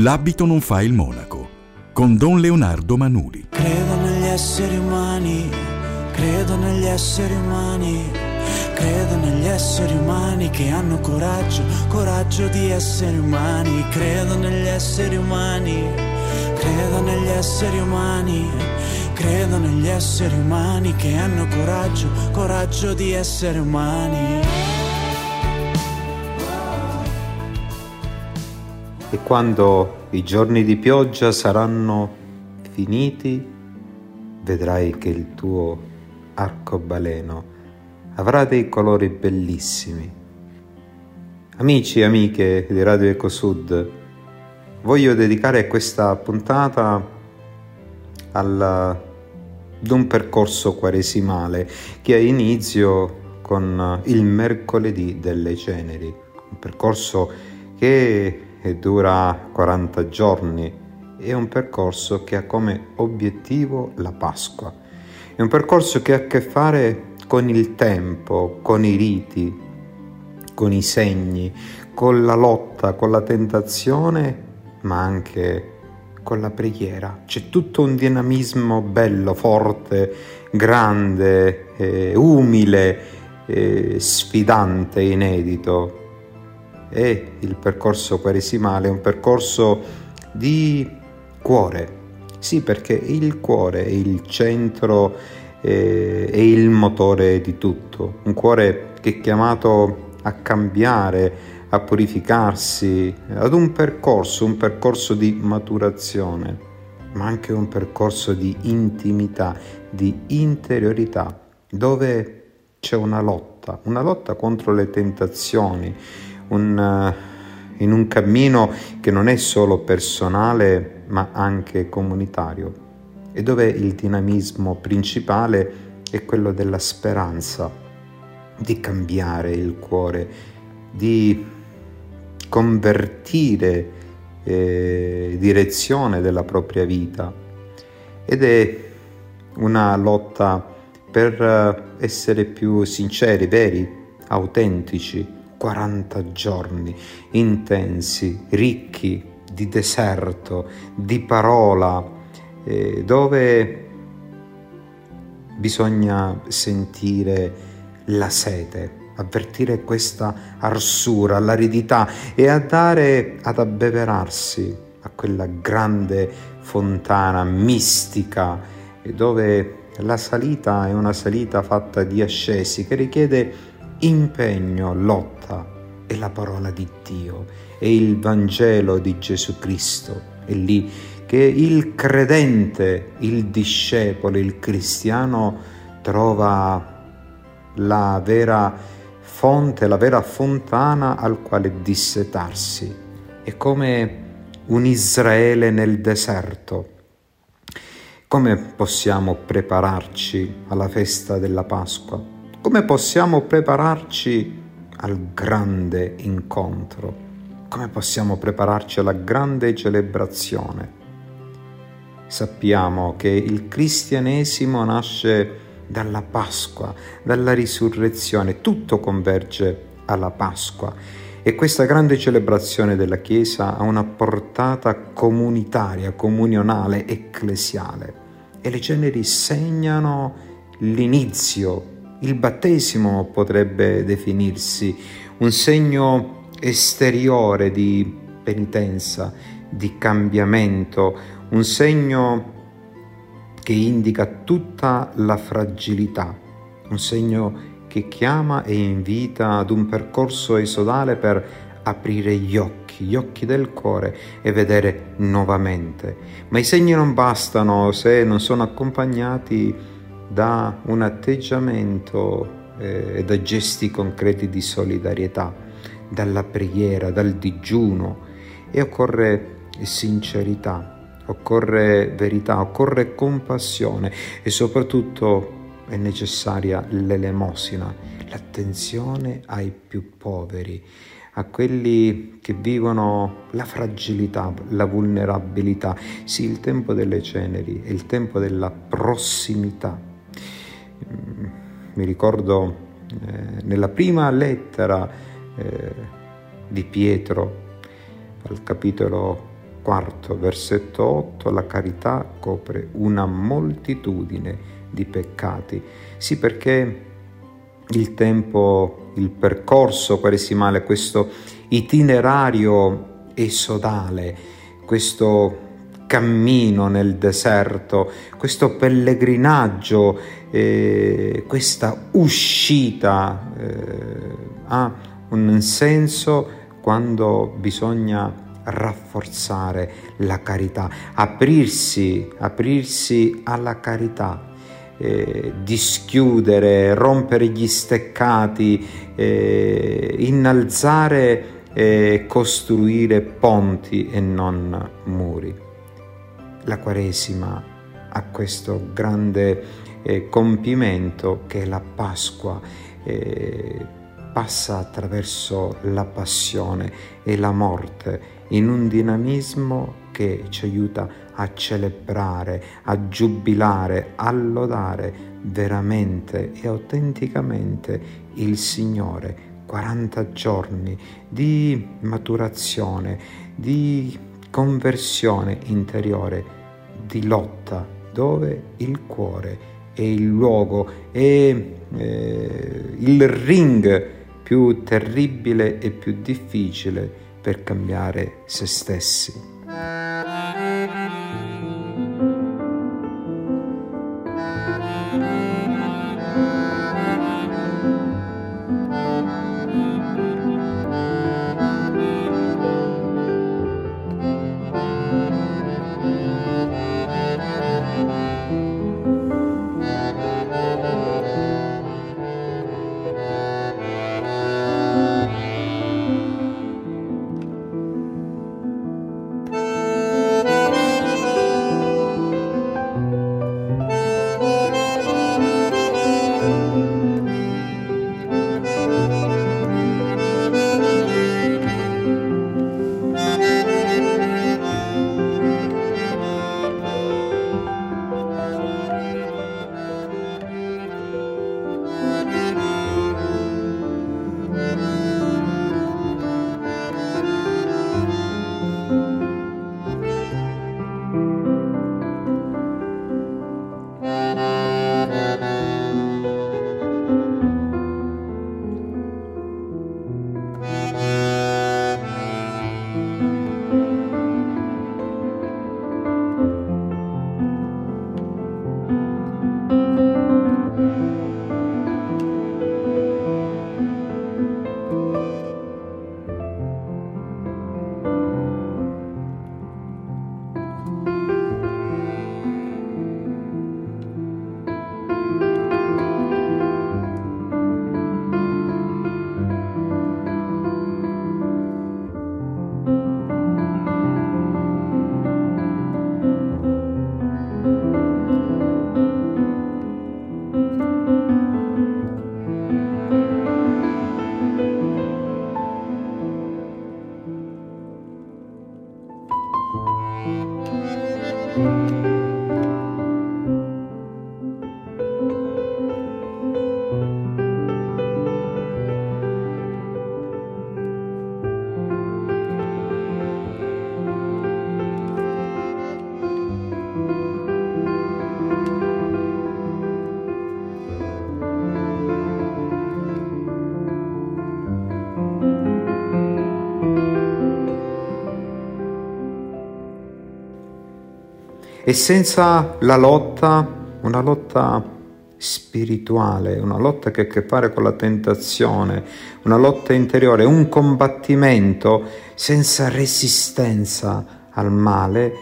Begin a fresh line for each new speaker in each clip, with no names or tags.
L'abito non fa il monaco. Con Don Leonardo Manuli.
Credo negli esseri umani, credo negli esseri umani, credo negli esseri umani che hanno coraggio, coraggio di essere umani, credo negli esseri umani, credo negli esseri umani, credo negli esseri umani che hanno coraggio, coraggio di essere umani.
E quando i giorni di pioggia saranno finiti, vedrai che il tuo arcobaleno avrà dei colori bellissimi. Amici e amiche di Radio Ecosud, voglio dedicare questa puntata al, ad un percorso quaresimale che ha inizio con il mercoledì delle ceneri, un percorso che dura 40 giorni. È un percorso che ha come obiettivo la Pasqua. È un percorso che ha a che fare con il tempo, con i riti, con i segni, con la lotta, con la tentazione, ma anche con la preghiera. C'è tutto un dinamismo bello, forte, grande, eh, umile, eh, sfidante, inedito e il percorso quaresimale è un percorso di cuore. Sì, perché il cuore è il centro eh, è il motore di tutto. Un cuore che è chiamato a cambiare, a purificarsi, ad un percorso, un percorso di maturazione, ma anche un percorso di intimità, di interiorità, dove c'è una lotta, una lotta contro le tentazioni, un, eh, in un cammino che non è solo personale ma anche comunitario e dove il dinamismo principale è quello della speranza di cambiare il cuore, di convertire eh, direzione della propria vita. Ed è una lotta per eh, essere più sinceri, veri, autentici 40 giorni intensi, ricchi di deserto, di parola, eh, dove bisogna sentire la sete, avvertire questa arsura, l'aridità e andare ad abbeverarsi a quella grande fontana mistica dove la salita è una salita fatta di ascesi che richiede impegno, lotta è la parola di Dio, è il Vangelo di Gesù Cristo. È lì che il credente, il discepolo, il cristiano trova la vera fonte, la vera fontana al quale dissetarsi. È come un Israele nel deserto. Come possiamo prepararci alla festa della Pasqua? Come possiamo prepararci al grande incontro? Come possiamo prepararci alla grande celebrazione? Sappiamo che il cristianesimo nasce dalla Pasqua, dalla risurrezione, tutto converge alla Pasqua e questa grande celebrazione della Chiesa ha una portata comunitaria, comunionale, ecclesiale e le ceneri segnano l'inizio il battesimo potrebbe definirsi un segno esteriore di penitenza, di cambiamento, un segno che indica tutta la fragilità, un segno che chiama e invita ad un percorso esodale per aprire gli occhi, gli occhi del cuore e vedere nuovamente. Ma i segni non bastano se non sono accompagnati da un atteggiamento eh, e da gesti concreti di solidarietà, dalla preghiera, dal digiuno e occorre sincerità, occorre verità, occorre compassione e soprattutto è necessaria l'elemosina, l'attenzione ai più poveri, a quelli che vivono la fragilità, la vulnerabilità. Sì, il tempo delle ceneri è il tempo della prossimità mi ricordo eh, nella prima lettera eh, di Pietro, al capitolo quarto versetto 8, la carità copre una moltitudine di peccati. Sì, perché il tempo, il percorso quaresimale, questo itinerario esodale, questo cammino nel deserto, questo pellegrinaggio, eh, questa uscita eh, ha un senso quando bisogna rafforzare la carità, aprirsi, aprirsi alla carità. Eh, dischiudere, rompere gli steccati, eh, innalzare e costruire ponti e non muri. La Quaresima ha questo grande eh, compimento che è la Pasqua eh, passa attraverso la passione e la morte in un dinamismo che ci aiuta a celebrare, a giubilare, a lodare veramente e autenticamente il Signore. 40 giorni di maturazione, di conversione interiore, di lotta, dove il cuore è il luogo, è eh, il ring più terribile e più difficile per cambiare se stessi. E senza la lotta, una lotta spirituale, una lotta che ha a che fare con la tentazione, una lotta interiore, un combattimento senza resistenza al male,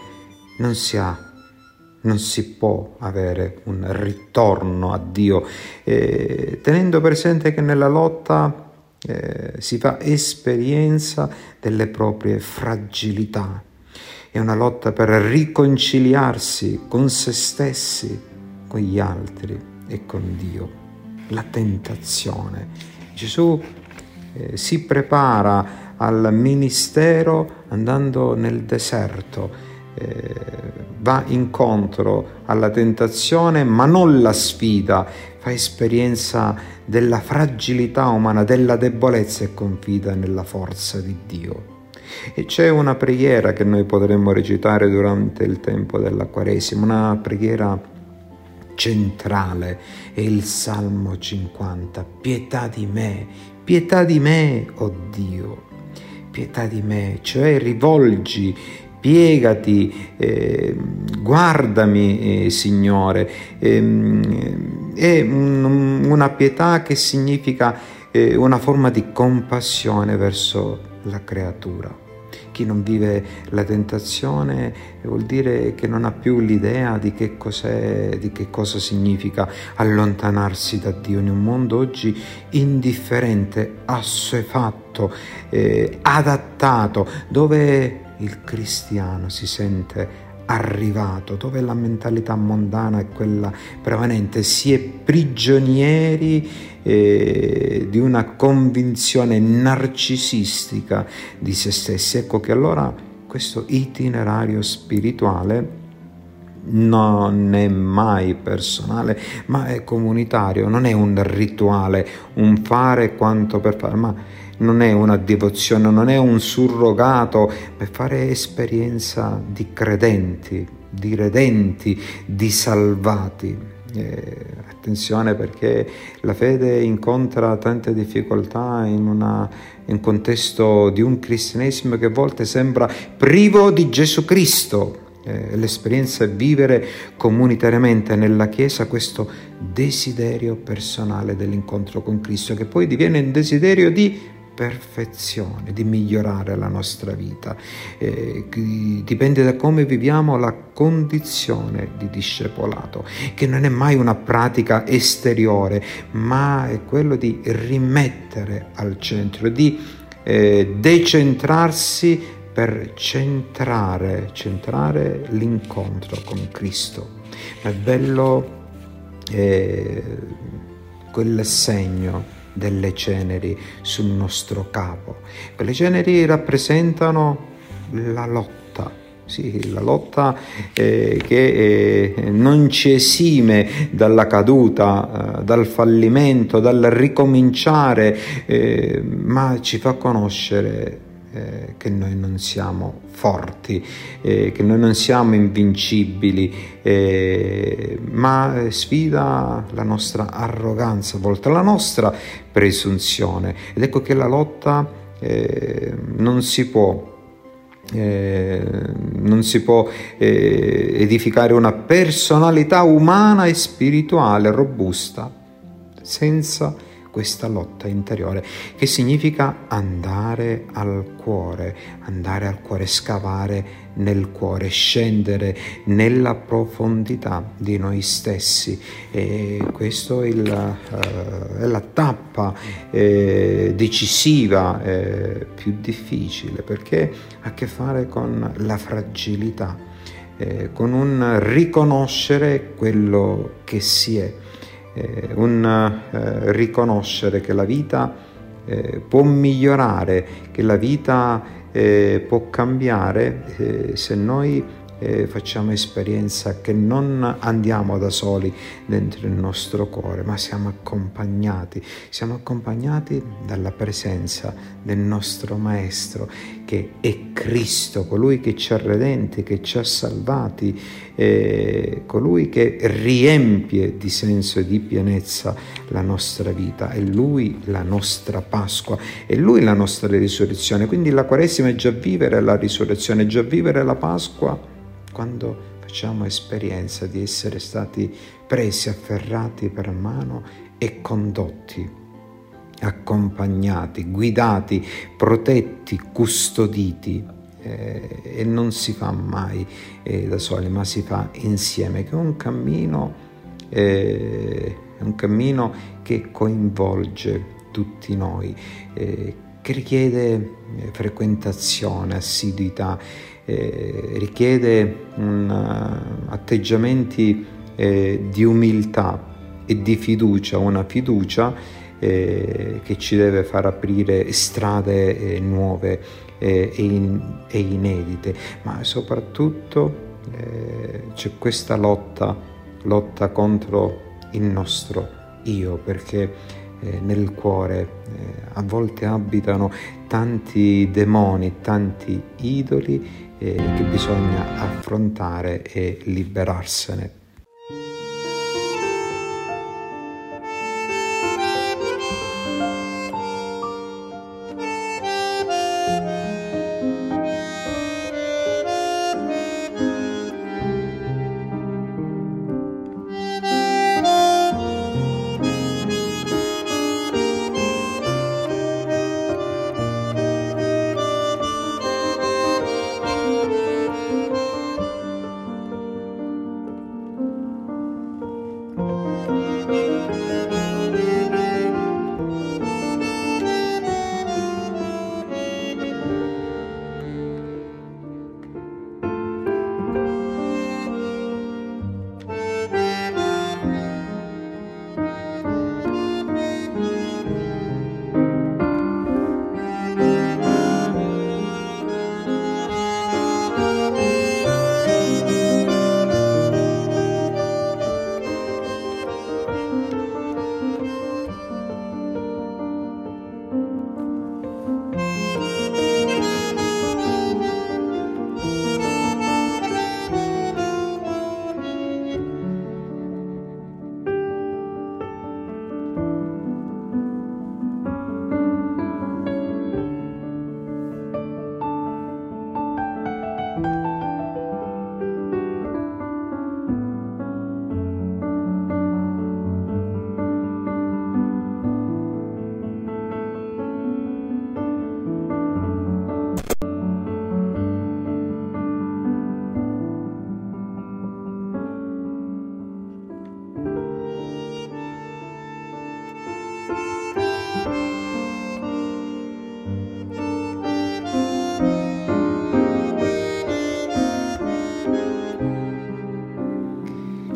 non si ha, non si può avere un ritorno a Dio, eh, tenendo presente che nella lotta eh, si fa esperienza delle proprie fragilità è una lotta per riconciliarsi con se stessi, con gli altri e con Dio. La tentazione. Gesù eh, si prepara al ministero andando nel deserto, eh, va incontro alla tentazione ma non la sfida, fa esperienza della fragilità umana, della debolezza e confida nella forza di Dio. E c'è una preghiera che noi potremmo recitare durante il tempo della Quaresima, una preghiera centrale, è il Salmo 50. Pietà di me, pietà di me, oh Dio, pietà di me, cioè rivolgi piegati, eh, guardami eh, Signore. Eh, è un, una pietà che significa eh, una forma di compassione verso la creatura. Chi non vive la tentazione vuol dire che non ha più l'idea di che, cos'è, di che cosa significa allontanarsi da Dio in un mondo oggi indifferente, assuefatto, eh, adattato, dove il cristiano si sente arrivato, dove la mentalità mondana è quella prevalente, si è prigionieri eh, di una convinzione narcisistica di se stessi. Ecco che allora questo itinerario spirituale non è mai personale, ma è comunitario, non è un rituale, un fare quanto per fare, ma non è una devozione, non è un surrogato per fare esperienza di credenti, di redenti, di salvati. Eh, attenzione perché la fede incontra tante difficoltà in, una, in un contesto di un cristianesimo che a volte sembra privo di Gesù Cristo. Eh, l'esperienza è vivere comunitariamente nella Chiesa questo desiderio personale dell'incontro con Cristo, che poi diviene un desiderio di perfezione, di migliorare la nostra vita. Eh, dipende da come viviamo la condizione di discepolato, che non è mai una pratica esteriore, ma è quello di rimettere al centro, di eh, decentrarsi per centrare, centrare l'incontro con Cristo. È bello eh, quel segno delle ceneri sul nostro capo. Quelle ceneri rappresentano la lotta. Sì, la lotta eh, che eh, non ci esime dalla caduta, eh, dal fallimento, dal ricominciare, eh, ma ci fa conoscere eh, che noi non siamo forti, eh, che noi non siamo invincibili, eh, ma sfida la nostra arroganza, a volte la nostra presunzione. Ed ecco che la lotta eh, non si può eh, non si può eh, edificare una personalità umana e spirituale robusta senza questa lotta interiore, che significa andare al cuore, andare al cuore, scavare nel cuore, scendere nella profondità di noi stessi. E questa è, uh, è, la tappa eh, decisiva, eh, più difficile, perché ha a che fare con la fragilità, eh, con un riconoscere quello che si è eh, un eh, riconoscere che la vita eh, può migliorare, che la vita eh, può cambiare eh, se noi eh, facciamo esperienza che non andiamo da soli dentro il nostro cuore, ma siamo accompagnati, siamo accompagnati dalla presenza del nostro Maestro che è Cristo, colui che ci ha redenti, che ci ha salvati, eh, colui che riempie di senso e di pienezza la nostra vita, è Lui la nostra Pasqua, è Lui la nostra risurrezione, quindi la Quaresima è già vivere la risurrezione, è già vivere la Pasqua quando facciamo esperienza di essere stati presi, afferrati per mano e condotti, accompagnati, guidati, protetti, custoditi. Eh, e non si fa mai eh, da soli, ma si fa insieme, che è un cammino, eh, un cammino che coinvolge tutti noi, eh, che richiede eh, frequentazione, assiduità, eh, richiede un, uh, atteggiamenti eh, di umiltà e di fiducia, una fiducia eh, che ci deve far aprire strade eh, nuove eh, e, in, e, inedite, ma soprattutto c'è questa lotta, lotta contro il nostro io, perché eh, nel cuore eh, a volte abitano tanti demoni, tanti idoli eh, che bisogna affrontare e liberarsene.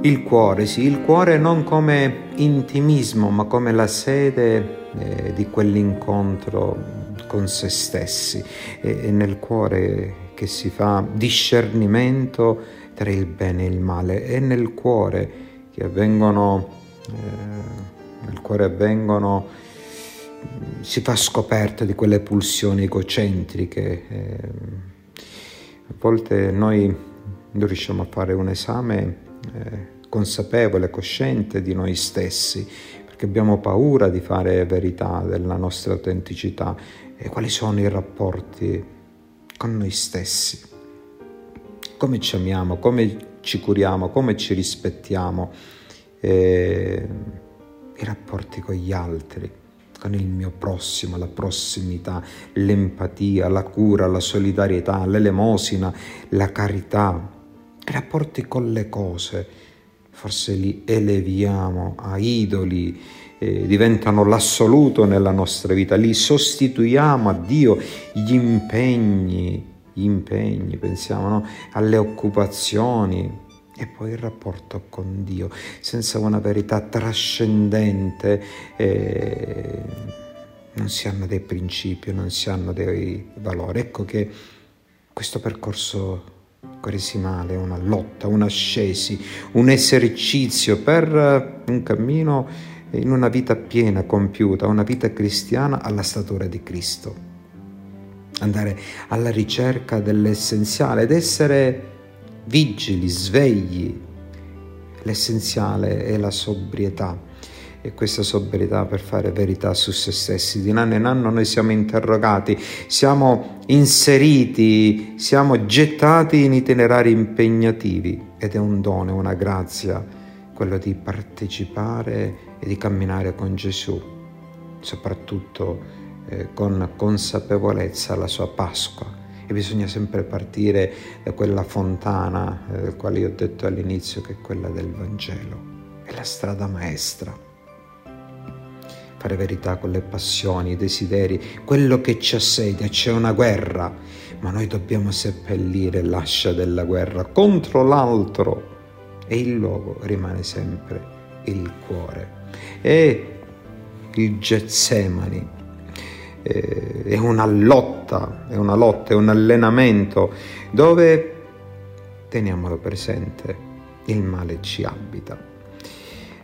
Il cuore, sì, il cuore non come intimismo, ma come la sede eh, di quell'incontro con se stessi. È, nel cuore che si fa discernimento tra il bene e il male, è nel cuore che avvengono, eh, nel cuore avvengono, si fa scoperta di quelle pulsioni egocentriche. Eh, a volte noi non riusciamo a fare un esame eh, consapevole, cosciente di noi stessi, perché abbiamo paura di fare verità della nostra autenticità. E quali sono i rapporti con noi stessi. Come ci amiamo, come ci curiamo, come ci rispettiamo, eh, i rapporti con gli altri, con il mio prossimo, la prossimità, l'empatia, la cura, la solidarietà, l'elemosina, la carità, i rapporti con le cose forse li eleviamo a idoli, eh, diventano l'assoluto nella nostra vita, li sostituiamo a Dio, gli impegni, gli impegni, pensiamo no? alle occupazioni e poi il rapporto con Dio, senza una verità trascendente. Eh, non si hanno dei principi, non si hanno dei valori. Ecco che questo percorso quaresimale, una lotta, un'ascesi, un esercizio per eh, un cammino in una vita piena, compiuta, una vita cristiana alla statura di Cristo. Andare alla ricerca dell'essenziale ed essere vigili, svegli. L'essenziale è la sobrietà e questa sobrietà per fare verità su se stessi. Di anno in anno noi siamo interrogati, siamo inseriti, siamo gettati in itinerari impegnativi ed è un dono, una grazia quello di partecipare e di camminare con Gesù, soprattutto eh, con consapevolezza alla sua Pasqua. E bisogna sempre partire da quella fontana eh, del quale io ho detto all'inizio che è quella del Vangelo. È la strada maestra fare verità con le passioni, i desideri, quello che ci assedia, c'è una guerra, ma noi dobbiamo seppellire l'ascia della guerra contro l'altro e il luogo rimane sempre il cuore. E il Getsemani eh, è una lotta, è una lotta, è un allenamento dove, teniamolo presente, il male ci abita.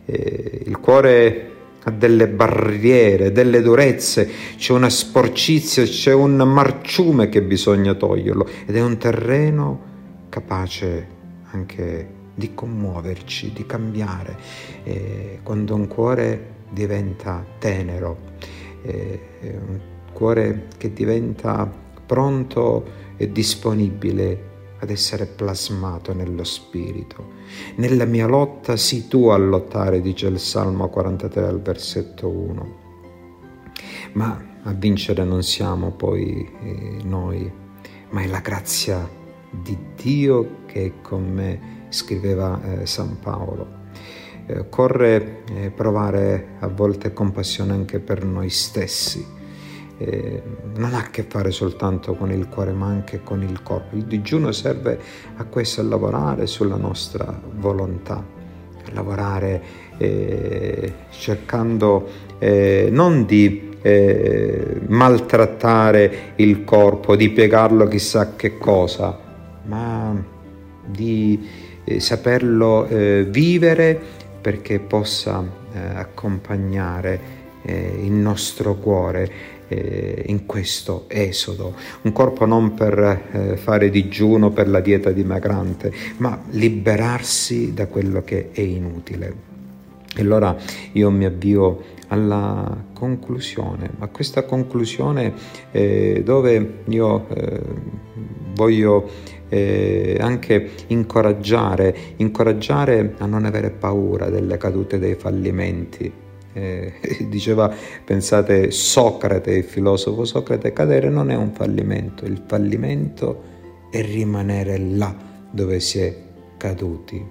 Eh, il cuore ha delle barriere, delle durezze, c'è una sporcizia, c'è un marciume che bisogna toglierlo ed è un terreno capace anche di commuoverci, di cambiare. Eh, quando un cuore diventa tenero, eh, un cuore che diventa pronto e disponibile ad essere plasmato nello spirito. Nella mia lotta sii tu a lottare, dice il Salmo 43 al versetto 1. Ma a vincere non siamo poi eh, noi, ma è la grazia di Dio che è con me, scriveva eh, San Paolo. Occorre eh, provare a volte compassione anche per noi stessi eh, non ha a che fare soltanto con il cuore ma anche con il corpo. Il digiuno serve a questo, a lavorare sulla nostra volontà, a lavorare eh, cercando eh, non di eh, maltrattare il corpo, di piegarlo chissà che cosa, ma di eh, saperlo eh, vivere perché possa accompagnare il nostro cuore eh, in questo esodo. Un corpo non per eh, fare digiuno per la dieta dimagrante, ma liberarsi da quello che è inutile. E allora io mi avvio alla conclusione, a questa conclusione eh, dove io eh, voglio eh, anche incoraggiare, incoraggiare a non avere paura delle cadute, dei fallimenti, eh, diceva, pensate, Socrate, il filosofo Socrate, cadere non è un fallimento, il fallimento è rimanere là dove si è caduti.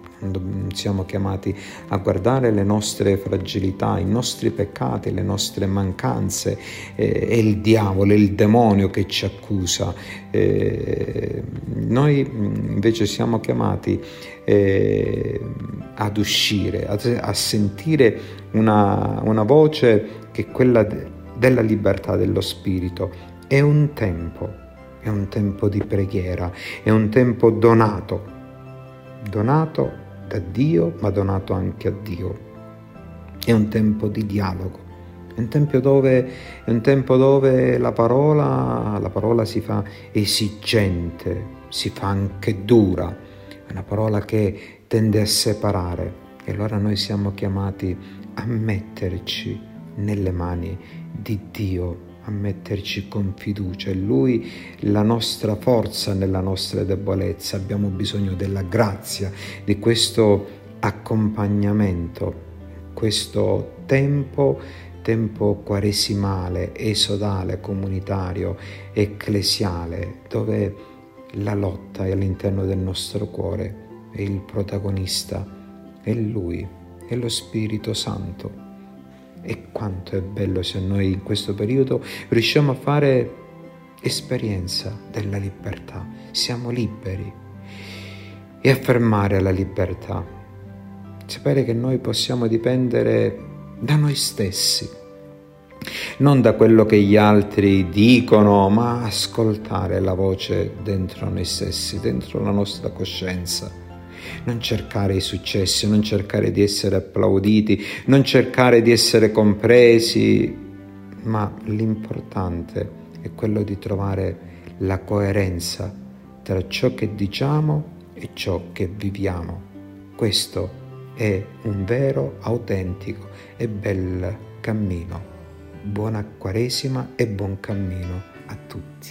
Siamo chiamati a guardare le nostre fragilità, i nostri peccati, le nostre mancanze. Eh, è il diavolo, è il demonio che ci accusa. Eh, noi invece siamo chiamati eh, ad uscire, a, a sentire una, una, voce che è quella de, della libertà dello spirito. È un tempo, è un tempo di preghiera, è un tempo donato, donato da Dio, ma donato anche a Dio. È un tempo di dialogo. È un, tempo dove, un tempo dove la parola, la parola si fa esigente, si fa anche dura, è una parola che tende a separare e allora noi siamo chiamati a metterci nelle mani di Dio, a metterci con fiducia. È Lui la nostra forza nella nostra debolezza. Abbiamo bisogno della grazia, di questo accompagnamento, questo tempo, tempo quaresimale, esodale, comunitario, ecclesiale, dove la lotta è all'interno del nostro cuore e il protagonista è Lui, è lo Spirito Santo. E quanto è bello se noi in questo periodo riusciamo a fare esperienza della libertà, siamo liberi. E affermare la libertà, sapere che noi possiamo dipendere da noi stessi, non da quello che gli altri dicono, ma ascoltare la voce dentro noi stessi, dentro la nostra coscienza non cercare i successi, non cercare di essere applauditi, non cercare di essere compresi, ma l'importante è quello di trovare la coerenza tra ciò che diciamo e ciò che viviamo. Questo è un vero, autentico e bel cammino. Buona Quaresima e buon cammino a tutti.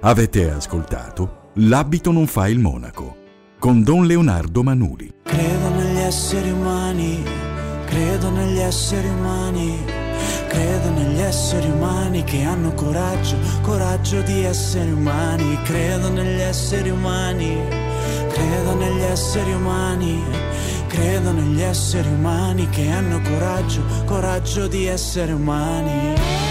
Avete ascoltato? L'abito non fa il monaco con Don Leonardo Manuli.
Credo negli esseri umani, credo negli esseri umani, credo negli esseri umani che hanno coraggio, coraggio di essere umani, credo negli esseri umani, credo negli esseri umani. Credo negli esseri umani che hanno coraggio, coraggio di essere umani.